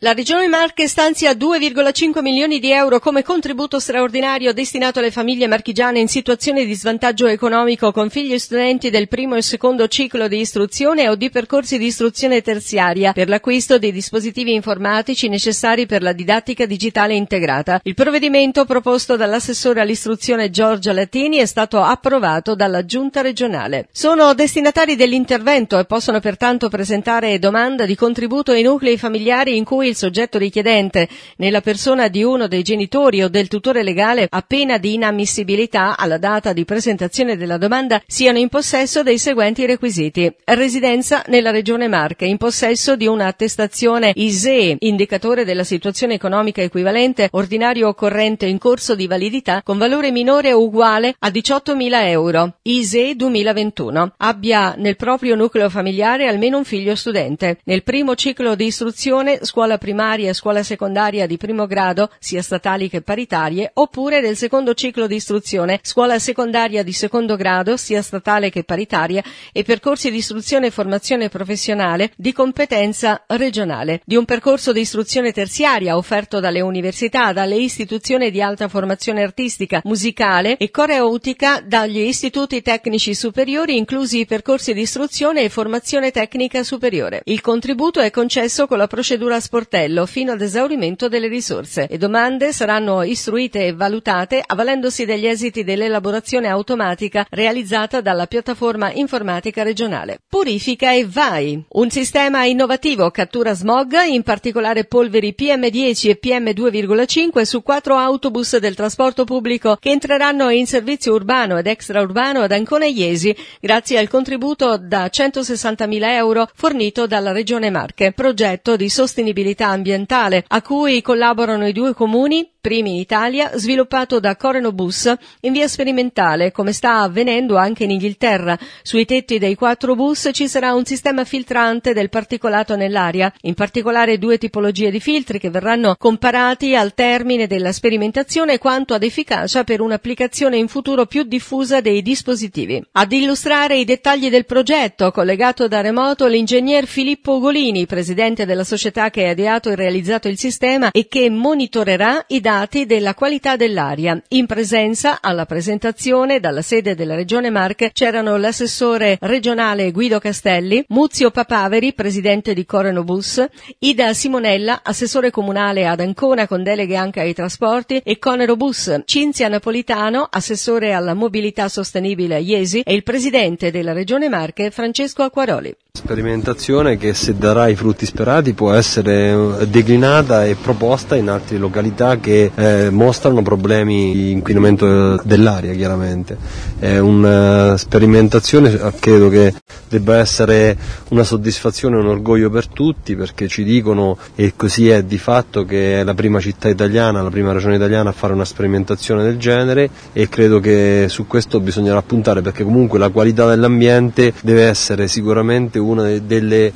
La Regione Marche stanzia 2,5 milioni di euro come contributo straordinario destinato alle famiglie marchigiane in situazioni di svantaggio economico con figli studenti del primo e secondo ciclo di istruzione o di percorsi di istruzione terziaria per l'acquisto dei dispositivi informatici necessari per la didattica digitale integrata. Il provvedimento proposto dall'assessore all'istruzione Giorgia Latini è stato approvato dalla giunta regionale. Sono destinatari dell'intervento e possono pertanto presentare domanda di contributo ai nuclei familiari in cui il soggetto richiedente, nella persona di uno dei genitori o del tutore legale, a pena di inammissibilità alla data di presentazione della domanda, siano in possesso dei seguenti requisiti. Residenza nella regione Marche, in possesso di un'attestazione ISEE, indicatore della situazione economica equivalente, ordinario o corrente in corso di validità, con valore minore o uguale a 18.000 euro. ISEE 2021. Abbia nel proprio nucleo familiare almeno un figlio studente. Nel primo ciclo di istruzione, scuola primaria e scuola secondaria di primo grado, sia statali che paritarie, oppure del secondo ciclo di istruzione, scuola secondaria di secondo grado, sia statale che paritaria, e percorsi di istruzione e formazione professionale di competenza regionale, di un percorso di istruzione terziaria offerto dalle università, dalle istituzioni di alta formazione artistica, musicale e coreutica, dagli istituti tecnici superiori, inclusi i percorsi di istruzione e formazione tecnica superiore. Il contributo è concesso con la procedura sportiva sportello fino ad esaurimento delle risorse. Le domande saranno istruite e valutate avvalendosi degli esiti dell'elaborazione automatica realizzata dalla piattaforma informatica regionale. Purifica e vai. Un sistema innovativo cattura smog, in particolare polveri PM10 e PM2,5 su quattro autobus del trasporto pubblico che entreranno in servizio urbano ed extraurbano ad Ancona Iesi grazie al contributo da 160.000 euro fornito dalla Regione Marche. Progetto di sostenibilità ambientale a cui collaborano i due comuni primi in Italia, sviluppato da Coreno Bus in via sperimentale, come sta avvenendo anche in Inghilterra. Sui tetti dei quattro bus ci sarà un sistema filtrante del particolato nell'aria, in particolare due tipologie di filtri che verranno comparati al termine della sperimentazione quanto ad efficacia per un'applicazione in futuro più diffusa dei dispositivi. Ad illustrare i dettagli del progetto, collegato da remoto l'ingegner Filippo Ugolini, presidente della società che ha ideato e realizzato il sistema e che monitorerà i dati della qualità dell'aria. In presenza alla presentazione dalla sede della Regione Marche c'erano l'assessore regionale Guido Castelli, Muzio Papaveri, presidente di Coreno Bus, Ida Simonella, assessore comunale ad Ancona con deleghe anche ai trasporti e Conero Bus, Cinzia Napolitano, assessore alla mobilità sostenibile a Iesi e il presidente della Regione Marche Francesco Acquaroli. Sperimentazione che se darà i frutti sperati può essere eh, declinata e proposta in altre località che eh, mostrano problemi di inquinamento dell'aria chiaramente. È una sperimentazione eh, credo che debba essere una soddisfazione e un orgoglio per tutti perché ci dicono e così è di fatto che è la prima città italiana, la prima regione italiana a fare una sperimentazione del genere e credo che su questo bisognerà puntare perché comunque la qualità dell'ambiente deve essere sicuramente uno eh, degli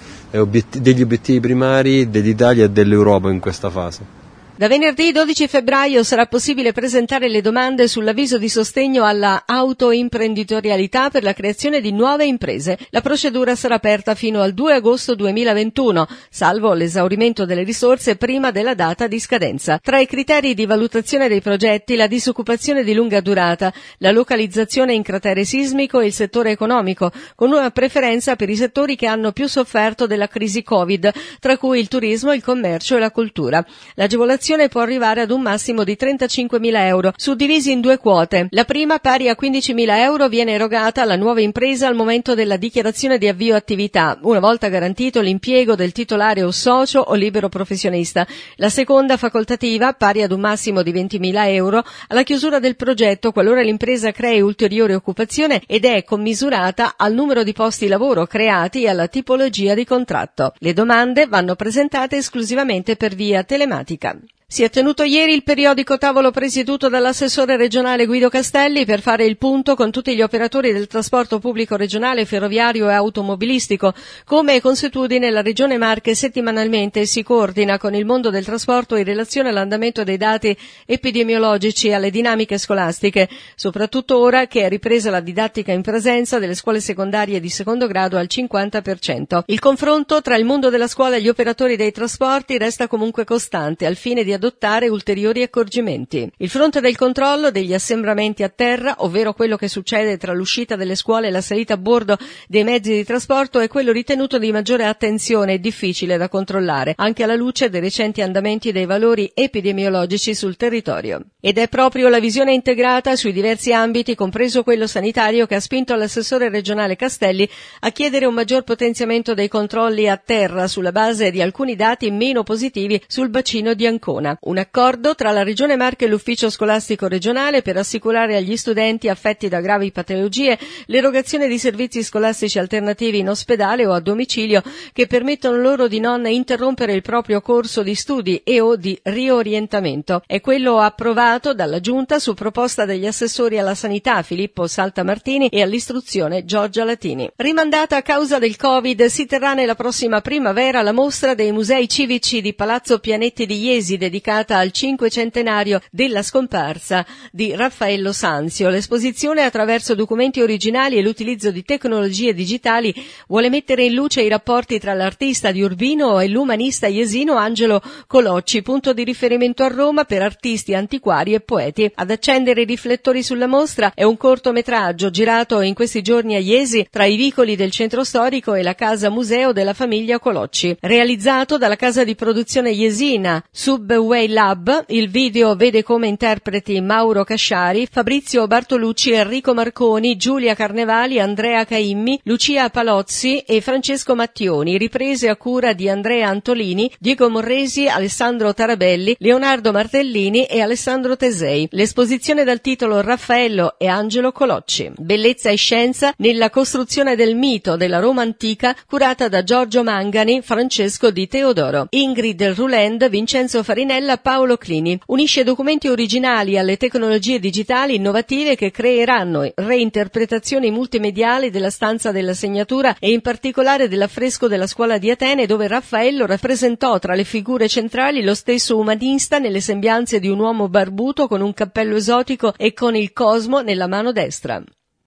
obiettivi primari dell'Italia e dell'Europa in questa fase. Da venerdì 12 febbraio sarà possibile presentare le domande sull'avviso di sostegno alla autoimprenditorialità per la creazione di nuove imprese. La procedura sarà aperta fino al 2 agosto 2021, salvo l'esaurimento delle risorse prima della data di scadenza. Tra i criteri di valutazione dei progetti la disoccupazione di lunga durata, la localizzazione in cratere sismico e il settore economico, con una preferenza per i settori che hanno più sofferto della crisi Covid, tra cui il turismo, il commercio e la cultura. L'agevolazione l'agevolazione può arrivare ad un massimo di 35.000 euro, suddivisi in due quote. La prima, pari a 15.000 euro, viene erogata alla nuova impresa al momento della dichiarazione di avvio attività, una volta garantito l'impiego del titolare o socio o libero professionista. La seconda, facoltativa, pari ad un massimo di 20.000 euro, alla chiusura del progetto qualora l'impresa crei ulteriore occupazione ed è commisurata al numero di posti lavoro creati e alla tipologia di contratto. Le domande vanno presentate esclusivamente per via telematica. Si è tenuto ieri il periodico tavolo presieduto dall'assessore regionale Guido Castelli per fare il punto con tutti gli operatori del trasporto pubblico regionale, ferroviario e automobilistico. Come è consuetudine, la Regione Marche settimanalmente si coordina con il mondo del trasporto in relazione all'andamento dei dati epidemiologici e alle dinamiche scolastiche, soprattutto ora che è ripresa la didattica in presenza delle scuole secondarie di secondo grado al 50%. Il confronto tra il mondo della scuola e gli operatori dei trasporti resta comunque costante al fine di adottare ulteriori accorgimenti. Il fronte del controllo degli assembramenti a terra, ovvero quello che succede tra l'uscita delle scuole e la salita a bordo dei mezzi di trasporto, è quello ritenuto di maggiore attenzione e difficile da controllare, anche alla luce dei recenti andamenti dei valori epidemiologici sul territorio. Ed è proprio la visione integrata sui diversi ambiti, compreso quello sanitario, che ha spinto l'assessore regionale Castelli a chiedere un maggior potenziamento dei controlli a terra sulla base di alcuni dati meno positivi sul bacino di Ancona. Un accordo tra la Regione Marche e l'Ufficio Scolastico Regionale per assicurare agli studenti affetti da gravi patologie l'erogazione di servizi scolastici alternativi in ospedale o a domicilio che permettono loro di non interrompere il proprio corso di studi e o di riorientamento. È quello approvato dalla Giunta su proposta degli assessori alla sanità Filippo Saltamartini e all'istruzione Giorgia Latini. Rimandata a causa del Covid si terrà nella prossima primavera la mostra dei musei civici di Palazzo Pianetti di Iesi dedicata al cinquecentenario della scomparsa di Raffaello Sanzio. L'esposizione attraverso documenti originali e l'utilizzo di tecnologie digitali vuole mettere in luce i rapporti tra l'artista di Urbino e l'umanista iesino Angelo Colocci, punto di riferimento a Roma per artisti antiquari e poeti. Ad accendere i riflettori sulla mostra è un cortometraggio girato in questi giorni a Iesi tra i vicoli del centro storico e la casa museo della famiglia Colocci, realizzato dalla casa di produzione iesina Subway Way Lab, il video vede come interpreti Mauro Casciari, Fabrizio Bartolucci, Enrico Marconi, Giulia Carnevali, Andrea Caimmi, Lucia Palozzi e Francesco Mattioni, riprese a cura di Andrea Antolini, Diego Morresi, Alessandro Tarabelli, Leonardo Martellini e Alessandro Tesei. L'esposizione dal titolo Raffaello e Angelo Colocci. Bellezza e scienza nella costruzione del mito della Roma antica curata da Giorgio Mangani, Francesco Di Teodoro. Ingrid Rulend, Vincenzo Farinelli Stella Paolo Clini. Unisce documenti originali alle tecnologie digitali innovative che creeranno reinterpretazioni multimediali della stanza della segnatura e in particolare dell'affresco della scuola di Atene dove Raffaello rappresentò tra le figure centrali lo stesso umanista nelle sembianze di un uomo barbuto con un cappello esotico e con il cosmo nella mano destra.